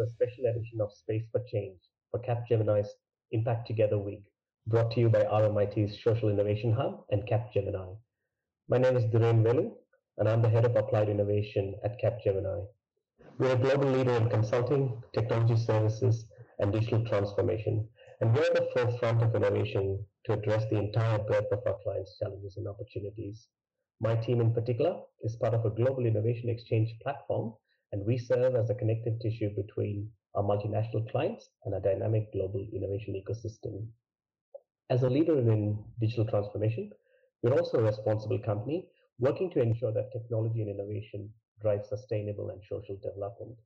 a special edition of Space for Change for Capgemini's Impact Together Week, brought to you by RMIT's Social Innovation Hub and Capgemini. My name is Dhiren Velu, and I'm the head of applied innovation at Capgemini. We're a global leader in consulting, technology services, and digital transformation, and we're at the forefront of innovation to address the entire breadth of our clients' challenges and opportunities. My team in particular is part of a global innovation exchange platform, and we serve as a connective tissue between our multinational clients and a dynamic global innovation ecosystem. As a leader in digital transformation, we're also a responsible company working to ensure that technology and innovation drive sustainable and social development.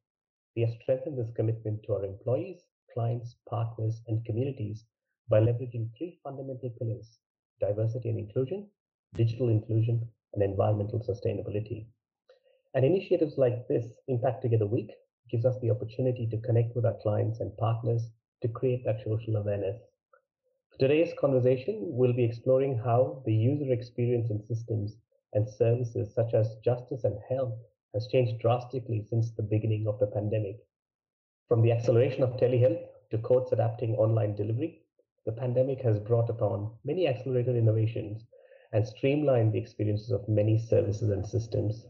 We have strengthened this commitment to our employees, clients, partners, and communities by leveraging three fundamental pillars diversity and inclusion, digital inclusion, and environmental sustainability. And initiatives like this, Impact Together Week, gives us the opportunity to connect with our clients and partners to create that social awareness. For today's conversation, we'll be exploring how the user experience in systems and services such as justice and health has changed drastically since the beginning of the pandemic. From the acceleration of telehealth to courts adapting online delivery, the pandemic has brought upon many accelerated innovations and streamlined the experiences of many services and systems.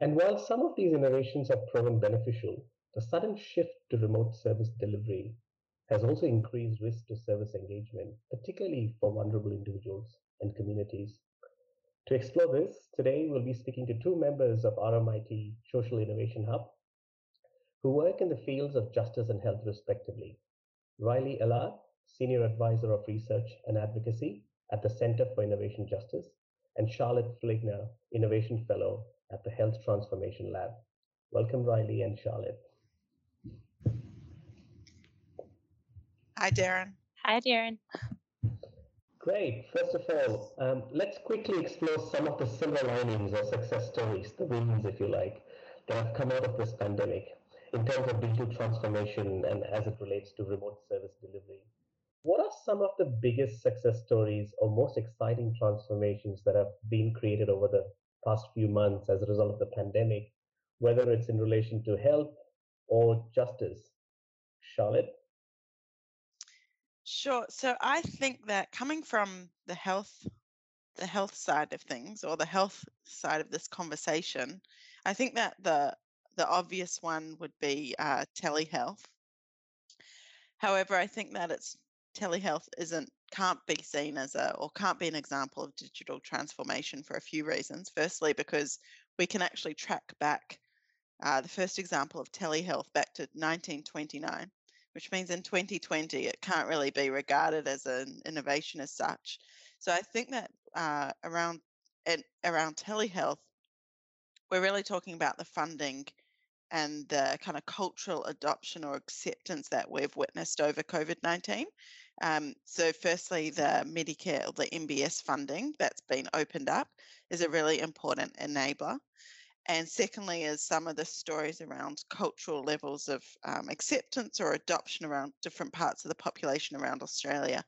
And while some of these innovations have proven beneficial, the sudden shift to remote service delivery has also increased risk to service engagement, particularly for vulnerable individuals and communities. To explore this, today we'll be speaking to two members of RMIT Social Innovation Hub who work in the fields of justice and health respectively. Riley Allard, Senior Advisor of Research and Advocacy at the Center for Innovative Justice, and Charlotte Fligner, Innovation Fellow at the Health Transformation Lab. Welcome, Riley and Charlotte. Hi, Darren. Hi, Darren. Great. First of all, um, let's quickly explore some of the silver linings or success stories, the wins, if you like, that have come out of this pandemic in terms of digital transformation and as it relates to remote service delivery. What are some of the biggest success stories or most exciting transformations that have been created over the past few months as a result of the pandemic, whether it's in relation to health or justice? Charlotte? Sure. So I think that coming from the health the health side of things or the health side of this conversation, I think that the the obvious one would be uh, telehealth. However, I think that it's telehealth isn't can't be seen as a or can't be an example of digital transformation for a few reasons. Firstly, because we can actually track back uh, the first example of telehealth back to 1929, which means in 2020 it can't really be regarded as an innovation as such. So I think that uh, around and around telehealth, we're really talking about the funding and the kind of cultural adoption or acceptance that we've witnessed over COVID 19. Um, so, firstly, the Medicare the MBS funding that's been opened up is a really important enabler. And secondly, is some of the stories around cultural levels of um, acceptance or adoption around different parts of the population around Australia.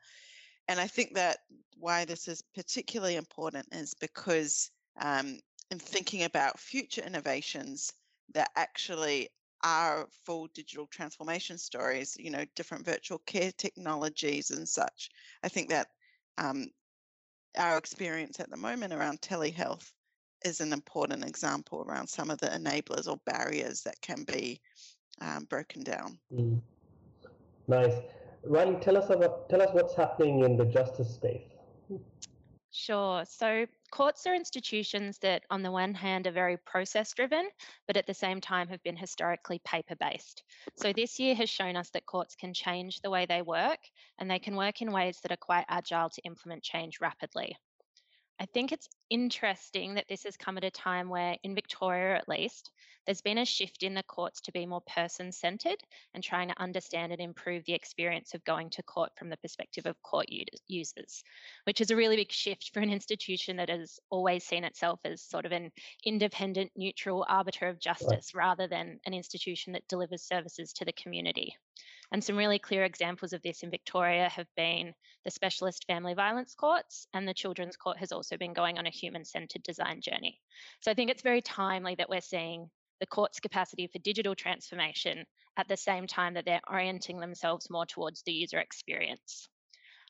And I think that why this is particularly important is because um, in thinking about future innovations, that actually are full digital transformation stories, you know, different virtual care technologies and such. I think that um, our experience at the moment around telehealth is an important example around some of the enablers or barriers that can be um, broken down. Mm. Nice. Riley, tell us about tell us what's happening in the justice space. Sure. So courts are institutions that, on the one hand, are very process driven, but at the same time have been historically paper based. So this year has shown us that courts can change the way they work and they can work in ways that are quite agile to implement change rapidly. I think it's interesting that this has come at a time where, in Victoria at least, there's been a shift in the courts to be more person centered and trying to understand and improve the experience of going to court from the perspective of court users, which is a really big shift for an institution that has always seen itself as sort of an independent, neutral arbiter of justice right. rather than an institution that delivers services to the community. And some really clear examples of this in Victoria have been the specialist family violence courts, and the Children's Court has also been going on a human centred design journey. So I think it's very timely that we're seeing the court's capacity for digital transformation at the same time that they're orienting themselves more towards the user experience.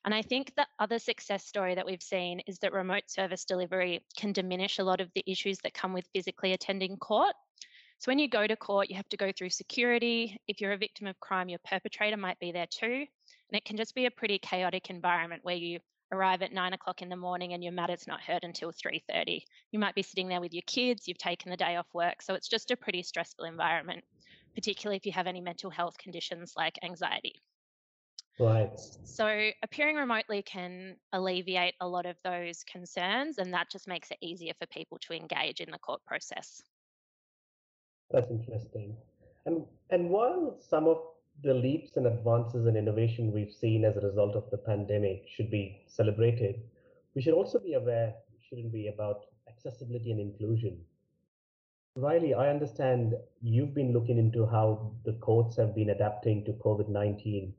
And I think the other success story that we've seen is that remote service delivery can diminish a lot of the issues that come with physically attending court. So when you go to court, you have to go through security. If you're a victim of crime, your perpetrator might be there too. And it can just be a pretty chaotic environment where you arrive at nine o'clock in the morning and your matter's not heard until 3.30. You might be sitting there with your kids, you've taken the day off work. So it's just a pretty stressful environment, particularly if you have any mental health conditions like anxiety. Right. So appearing remotely can alleviate a lot of those concerns, and that just makes it easier for people to engage in the court process. That's interesting. And and while some of the leaps and advances in innovation we've seen as a result of the pandemic should be celebrated, we should also be aware, shouldn't be, about accessibility and inclusion. Riley, I understand you've been looking into how the courts have been adapting to COVID 19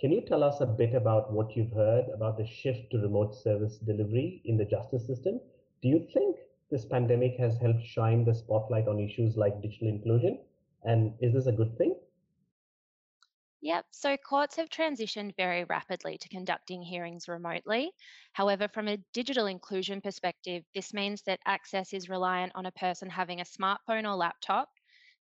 can you tell us a bit about what you've heard about the shift to remote service delivery in the justice system? Do you think this pandemic has helped shine the spotlight on issues like digital inclusion? And is this a good thing? Yep, so courts have transitioned very rapidly to conducting hearings remotely. However, from a digital inclusion perspective, this means that access is reliant on a person having a smartphone or laptop,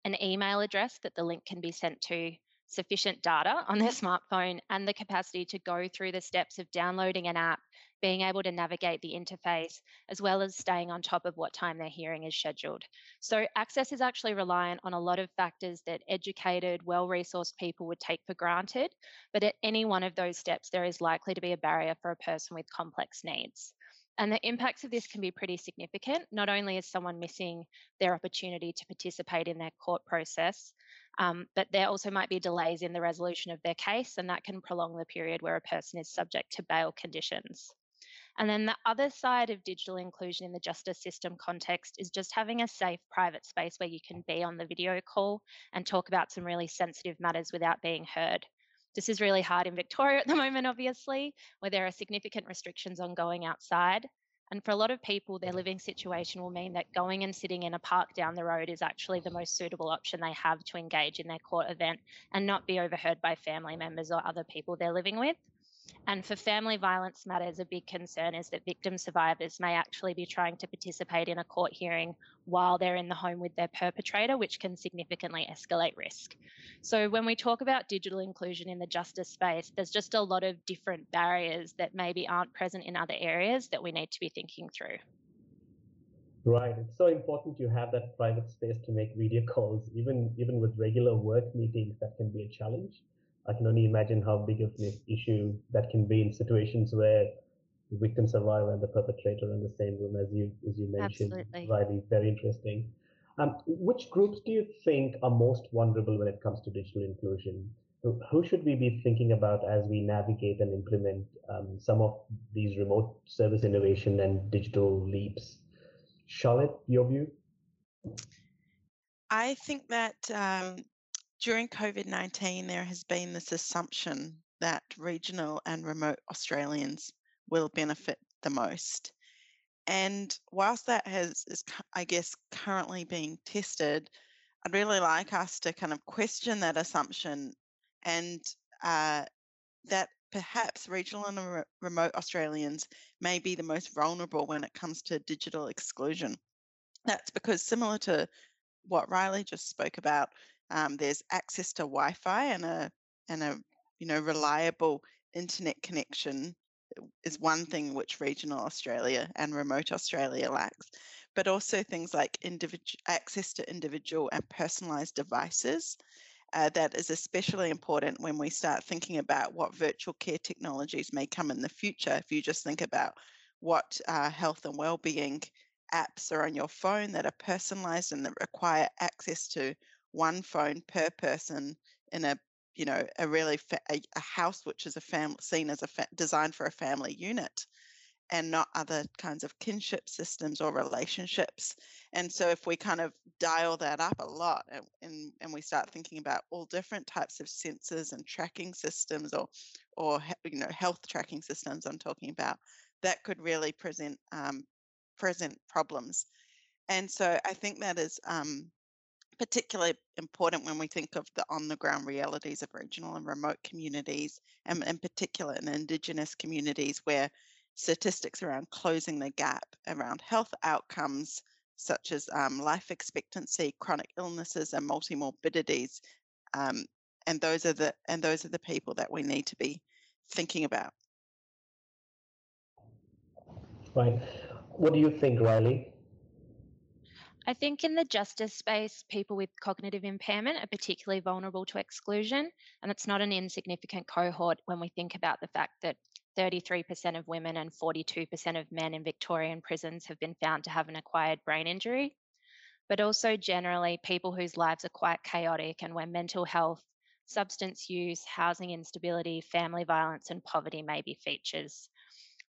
an email address that the link can be sent to, sufficient data on their smartphone and the capacity to go through the steps of downloading an app, being able to navigate the interface, as well as staying on top of what time their hearing is scheduled. So, access is actually reliant on a lot of factors that educated, well resourced people would take for granted. But at any one of those steps, there is likely to be a barrier for a person with complex needs. And the impacts of this can be pretty significant. Not only is someone missing their opportunity to participate in their court process, um, but there also might be delays in the resolution of their case, and that can prolong the period where a person is subject to bail conditions. And then the other side of digital inclusion in the justice system context is just having a safe private space where you can be on the video call and talk about some really sensitive matters without being heard. This is really hard in Victoria at the moment, obviously, where there are significant restrictions on going outside. And for a lot of people, their living situation will mean that going and sitting in a park down the road is actually the most suitable option they have to engage in their court event and not be overheard by family members or other people they're living with. And for family violence matters, a big concern is that victim survivors may actually be trying to participate in a court hearing while they're in the home with their perpetrator, which can significantly escalate risk. So, when we talk about digital inclusion in the justice space, there's just a lot of different barriers that maybe aren't present in other areas that we need to be thinking through. Right. It's so important you have that private space to make video calls, even even with regular work meetings, that can be a challenge. I can only imagine how big of an issue that can be in situations where the victim survivor and the perpetrator are in the same room, as you as you mentioned. Absolutely. Riley, very interesting. Um, which groups do you think are most vulnerable when it comes to digital inclusion? Who should we be thinking about as we navigate and implement um, some of these remote service innovation and digital leaps? Charlotte, your view? I think that um, during COVID 19, there has been this assumption that regional and remote Australians will benefit the most. And whilst that has, is, I guess, currently being tested, I'd really like us to kind of question that assumption and uh, that perhaps regional and re- remote Australians may be the most vulnerable when it comes to digital exclusion. That's because, similar to what Riley just spoke about, um, there's access to Wi-Fi and a and a you know reliable internet connection is one thing which regional Australia and remote Australia lacks, but also things like individual access to individual and personalized devices. Uh, that is especially important when we start thinking about what virtual care technologies may come in the future. If you just think about what uh, health and well-being apps are on your phone that are personalized and that require access to one phone per person in a you know a really fa- a, a, house which is a family seen as a fa- designed for a family unit and not other kinds of kinship systems or relationships. And so if we kind of dial that up a lot and, and, and we start thinking about all different types of sensors and tracking systems or or you know health tracking systems i'm talking about that could really present um, present problems. And so i think that is um, particularly important when we think of the on the ground realities of regional and remote communities, and in particular in Indigenous communities where statistics around closing the gap around health outcomes such as um, life expectancy, chronic illnesses, and multimorbidities, um, and those are the and those are the people that we need to be thinking about. Right. What do you think, Riley? I think in the justice space, people with cognitive impairment are particularly vulnerable to exclusion, and it's not an insignificant cohort when we think about the fact that 33% of women and 42% of men in Victorian prisons have been found to have an acquired brain injury. But also, generally, people whose lives are quite chaotic and where mental health, substance use, housing instability, family violence, and poverty may be features.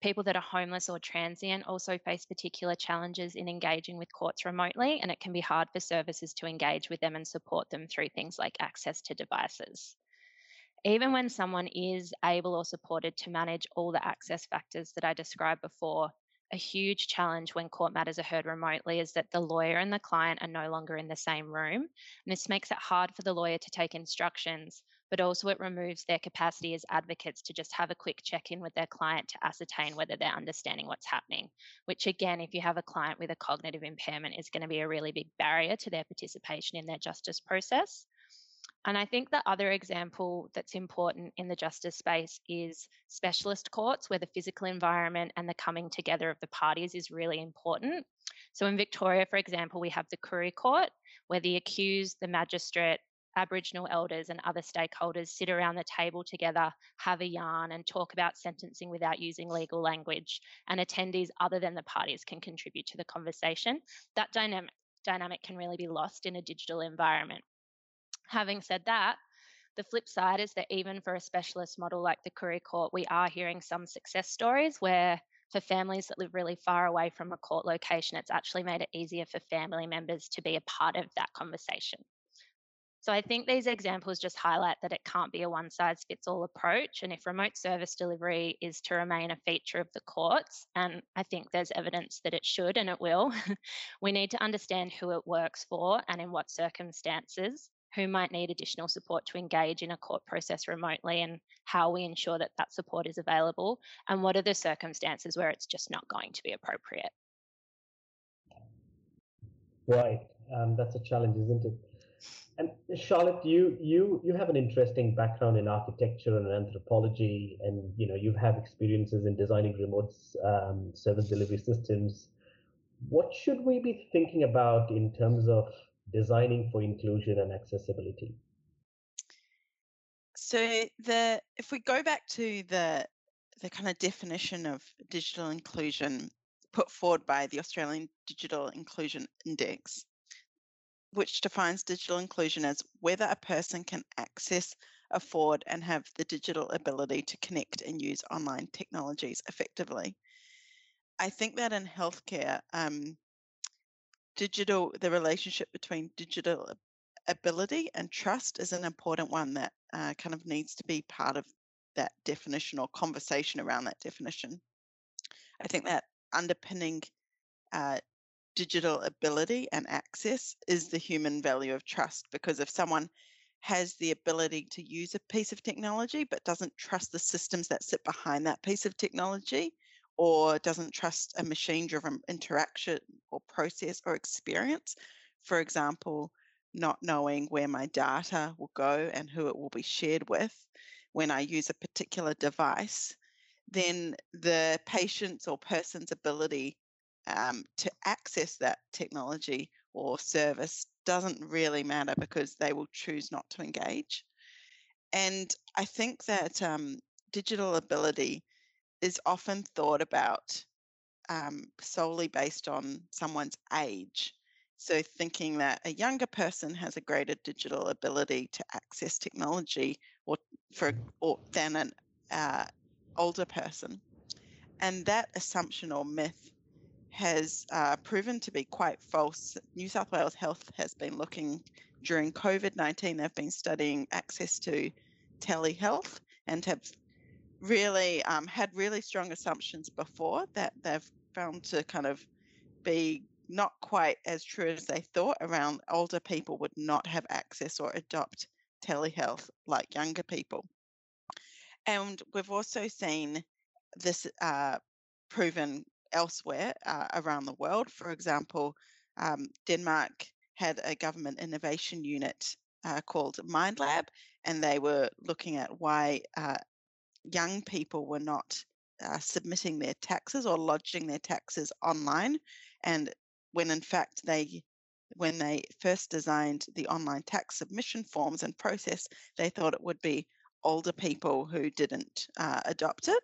People that are homeless or transient also face particular challenges in engaging with courts remotely, and it can be hard for services to engage with them and support them through things like access to devices. Even when someone is able or supported to manage all the access factors that I described before, a huge challenge when court matters are heard remotely is that the lawyer and the client are no longer in the same room. And this makes it hard for the lawyer to take instructions, but also it removes their capacity as advocates to just have a quick check in with their client to ascertain whether they're understanding what's happening, which, again, if you have a client with a cognitive impairment, is going to be a really big barrier to their participation in their justice process. And I think the other example that's important in the justice space is specialist courts, where the physical environment and the coming together of the parties is really important. So in Victoria, for example, we have the Koori Court, where the accused, the magistrate, Aboriginal elders and other stakeholders sit around the table together, have a yarn, and talk about sentencing without using legal language. And attendees other than the parties can contribute to the conversation. That dynamic, dynamic can really be lost in a digital environment. Having said that, the flip side is that even for a specialist model like the Koori Court, we are hearing some success stories where for families that live really far away from a court location, it's actually made it easier for family members to be a part of that conversation. So I think these examples just highlight that it can't be a one size fits all approach. And if remote service delivery is to remain a feature of the courts, and I think there's evidence that it should and it will, we need to understand who it works for and in what circumstances, who might need additional support to engage in a court process remotely, and how we ensure that that support is available, and what are the circumstances where it's just not going to be appropriate. Right, um, that's a challenge, isn't it? And Charlotte, you you you have an interesting background in architecture and anthropology, and you know you have experiences in designing remote um, service delivery systems. What should we be thinking about in terms of designing for inclusion and accessibility? So the if we go back to the the kind of definition of digital inclusion put forward by the Australian Digital Inclusion Index, which defines digital inclusion as whether a person can access, afford, and have the digital ability to connect and use online technologies effectively. I think that in healthcare, um, digital, the relationship between digital ability and trust is an important one that uh, kind of needs to be part of that definition or conversation around that definition. I think that underpinning uh, digital ability and access is the human value of trust because if someone has the ability to use a piece of technology but doesn't trust the systems that sit behind that piece of technology or doesn't trust a machine driven interaction or process or experience for example not knowing where my data will go and who it will be shared with when i use a particular device then the patient's or person's ability um, to access that technology or service doesn't really matter because they will choose not to engage. And I think that um, digital ability is often thought about um, solely based on someone's age. So, thinking that a younger person has a greater digital ability to access technology or for or than an uh, older person, and that assumption or myth has uh, proven to be quite false. New South Wales Health has been looking during COVID 19, they've been studying access to telehealth and have really um, had really strong assumptions before that they've found to kind of be not quite as true as they thought around older people would not have access or adopt telehealth like younger people. And we've also seen this uh, proven elsewhere uh, around the world. For example, um, Denmark had a government innovation unit uh, called MindLab, and they were looking at why uh, young people were not uh, submitting their taxes or lodging their taxes online. And when in fact they when they first designed the online tax submission forms and process, they thought it would be older people who didn't uh, adopt it.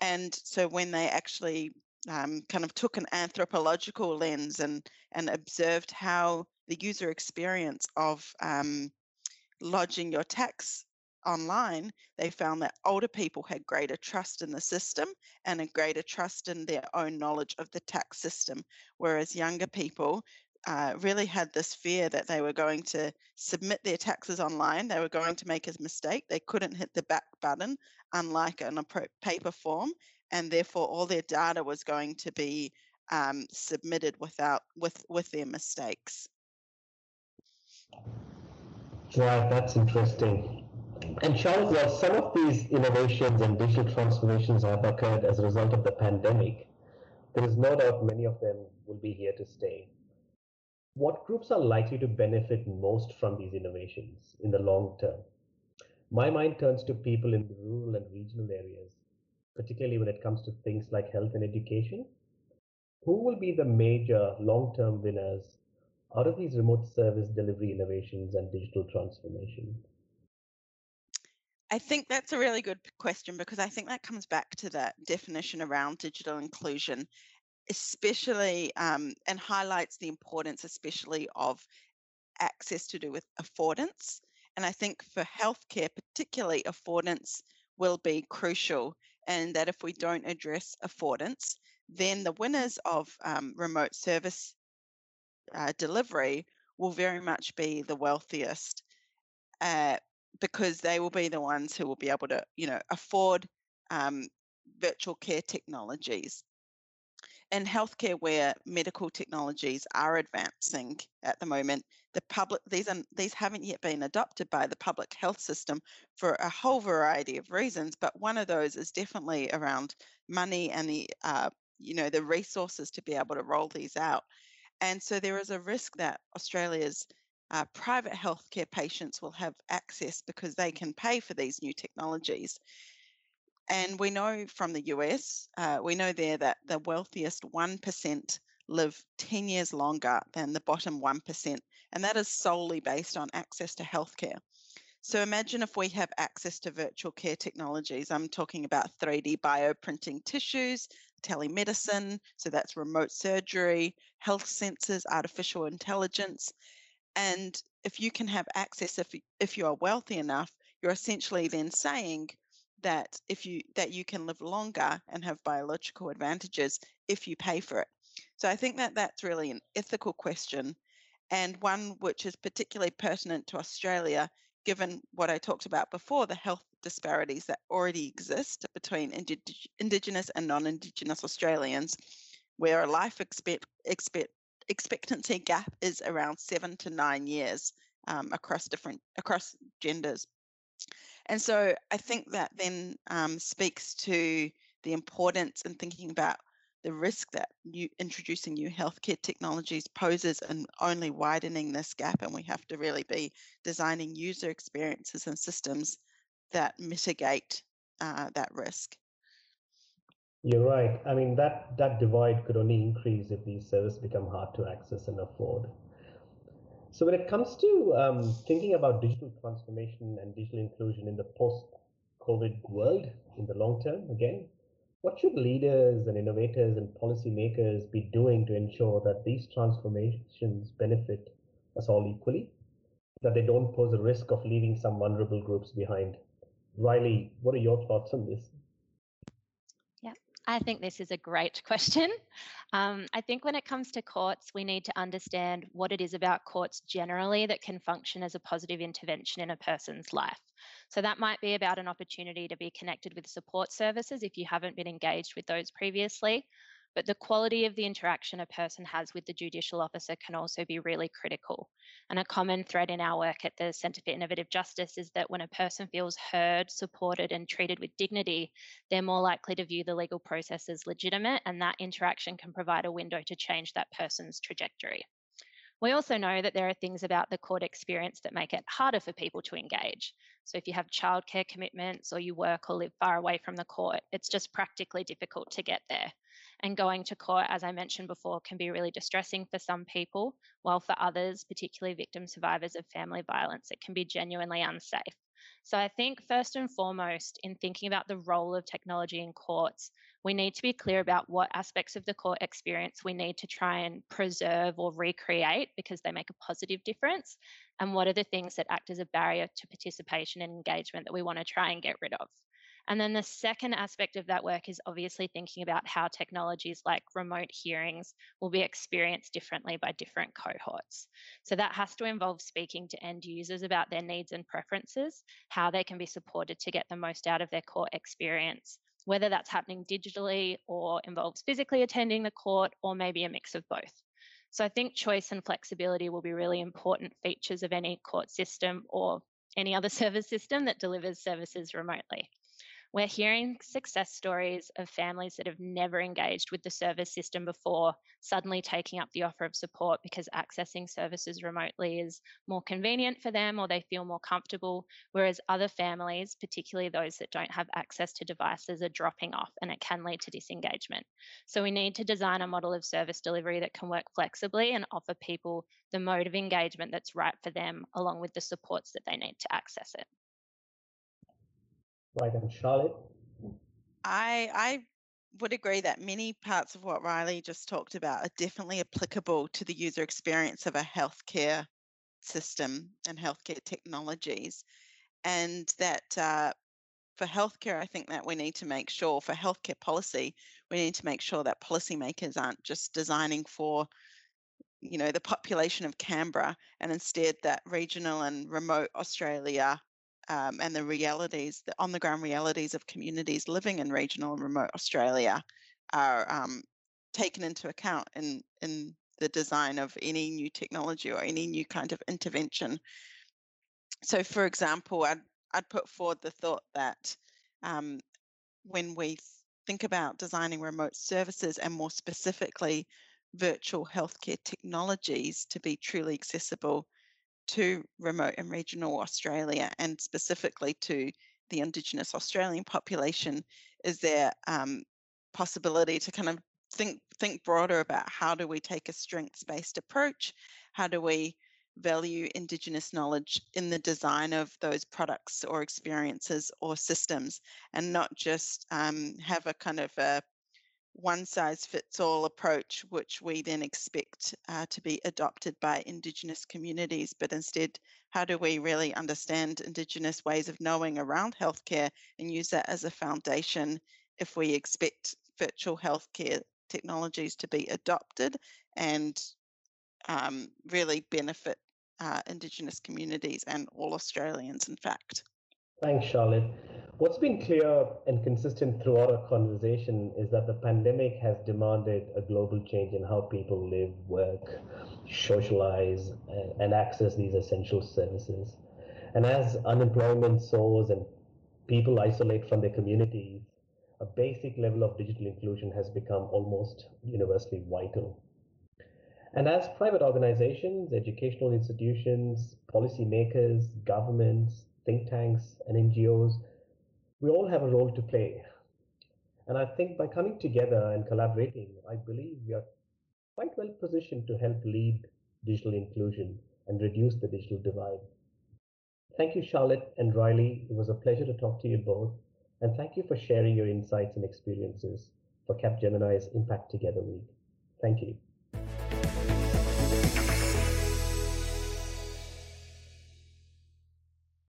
And so when they actually um, kind of took an anthropological lens and and observed how the user experience of um, lodging your tax online, they found that older people had greater trust in the system and a greater trust in their own knowledge of the tax system, whereas younger people uh, really had this fear that they were going to submit their taxes online, they were going to make a mistake, they couldn't hit the back button, unlike on a paper form, and therefore all their data was going to be um, submitted without with with their mistakes. Right, that's interesting. And Charlotte, while some of these innovations and digital transformations have occurred as a result of the pandemic, there is no doubt many of them will be here to stay. What groups are likely to benefit most from these innovations in the long term? My mind turns to people in rural and regional areas, particularly when it comes to things like health and education. Who will be the major long term winners out of these remote service delivery innovations and digital transformation? I think that's a really good question because I think that comes back to that definition around digital inclusion, especially um, and highlights the importance, especially of access to do with affordance. And I think for healthcare, particularly, affordance will be crucial. And that if we don't address affordance, then the winners of um, remote service uh, delivery will very much be the wealthiest uh, because they will be the ones who will be able to, you know, afford um, virtual care technologies. In healthcare, where medical technologies are advancing at the moment, the public these are these haven't yet been adopted by the public health system for a whole variety of reasons. But one of those is definitely around money and the uh, you know the resources to be able to roll these out. And so there is a risk that Australia's uh, private healthcare patients will have access because they can pay for these new technologies. And we know from the US, uh, we know there that the wealthiest 1% live 10 years longer than the bottom 1%, and that is solely based on access to healthcare. So imagine if we have access to virtual care technologies. I'm talking about 3D bioprinting tissues, telemedicine, so that's remote surgery, health sensors, artificial intelligence. And if you can have access, if, if you are wealthy enough, you're essentially then saying that if you that you can live longer and have biological advantages if you pay for it. So I think that that's really an ethical question and one which is particularly pertinent to Australia given what I talked about before, the health disparities that already exist between indig- Indigenous and non Indigenous Australians, where a life expect, expect, expectancy gap is around seven to nine years um, across different across genders. And so I think that then um, speaks to the importance in thinking about the risk that new, introducing new healthcare technologies poses and only widening this gap. And we have to really be designing user experiences and systems that mitigate uh, that risk. You're right. I mean, that, that divide could only increase if these services become hard to access and afford. So when it comes to um, thinking about digital transformation and digital inclusion in the post-COVID world in the long term, again, what should leaders and innovators and policymakers be doing to ensure that these transformations benefit us all equally, that they don't pose a risk of leaving some vulnerable groups behind? Riley, what are your thoughts on this? I think this is a great question. Um, I think when it comes to courts, we need to understand what it is about courts generally that can function as a positive intervention in a person's life. So that might be about an opportunity to be connected with support services if you haven't been engaged with those previously. But the quality of the interaction a person has with the judicial officer can also be really critical. And a common thread in our work at the Centre for Innovative Justice is that when a person feels heard, supported, and treated with dignity, they're more likely to view the legal process as legitimate, and that interaction can provide a window to change that person's trajectory. We also know that there are things about the court experience that make it harder for people to engage. So if you have childcare commitments or you work or live far away from the court, it's just practically difficult to get there. And going to court, as I mentioned before, can be really distressing for some people, while for others, particularly victim survivors of family violence, it can be genuinely unsafe. So I think first and foremost, in thinking about the role of technology in courts, we need to be clear about what aspects of the court experience we need to try and preserve or recreate because they make a positive difference, and what are the things that act as a barrier to participation and engagement that we want to try and get rid of. And then the second aspect of that work is obviously thinking about how technologies like remote hearings will be experienced differently by different cohorts. So that has to involve speaking to end users about their needs and preferences, how they can be supported to get the most out of their court experience, whether that's happening digitally or involves physically attending the court or maybe a mix of both. So I think choice and flexibility will be really important features of any court system or any other service system that delivers services remotely. We're hearing success stories of families that have never engaged with the service system before, suddenly taking up the offer of support because accessing services remotely is more convenient for them or they feel more comfortable, whereas other families, particularly those that don't have access to devices, are dropping off and it can lead to disengagement. So we need to design a model of service delivery that can work flexibly and offer people the mode of engagement that's right for them, along with the supports that they need to access it. Right, and Charlotte? I I would agree that many parts of what Riley just talked about are definitely applicable to the user experience of a healthcare system and healthcare technologies, and that uh, for healthcare, I think that we need to make sure for healthcare policy, we need to make sure that policymakers aren't just designing for you know the population of Canberra and instead that regional and remote Australia um, and the realities, the on the ground realities of communities living in regional and remote Australia are um, taken into account in, in the design of any new technology or any new kind of intervention. So, for example, I'd, I'd put forward the thought that um, when we think about designing remote services and more specifically virtual healthcare technologies to be truly accessible to remote and regional Australia and specifically to the Indigenous Australian population, is there um, possibility to kind of think think broader about how do we take a strengths-based approach? How do we value Indigenous knowledge in the design of those products or experiences or systems, and not just um, have a kind of a one size fits all approach, which we then expect uh, to be adopted by Indigenous communities. But instead, how do we really understand Indigenous ways of knowing around healthcare and use that as a foundation if we expect virtual healthcare technologies to be adopted and um, really benefit uh, Indigenous communities and all Australians, in fact? Thanks, Charlotte. What's been clear and consistent throughout our conversation is that the pandemic has demanded a global change in how people live, work, socialize, and access these essential services. And as unemployment soars and people isolate from their communities, a basic level of digital inclusion has become almost universally vital. And as private organizations, educational institutions, policymakers, governments, think tanks, and NGOs, we all have a role to play. And I think by coming together and collaborating, I believe we are quite well positioned to help lead digital inclusion and reduce the digital divide. Thank you, Charlotte and Riley. It was a pleasure to talk to you both. And thank you for sharing your insights and experiences for Capgemini's Impact Together Week. Thank you.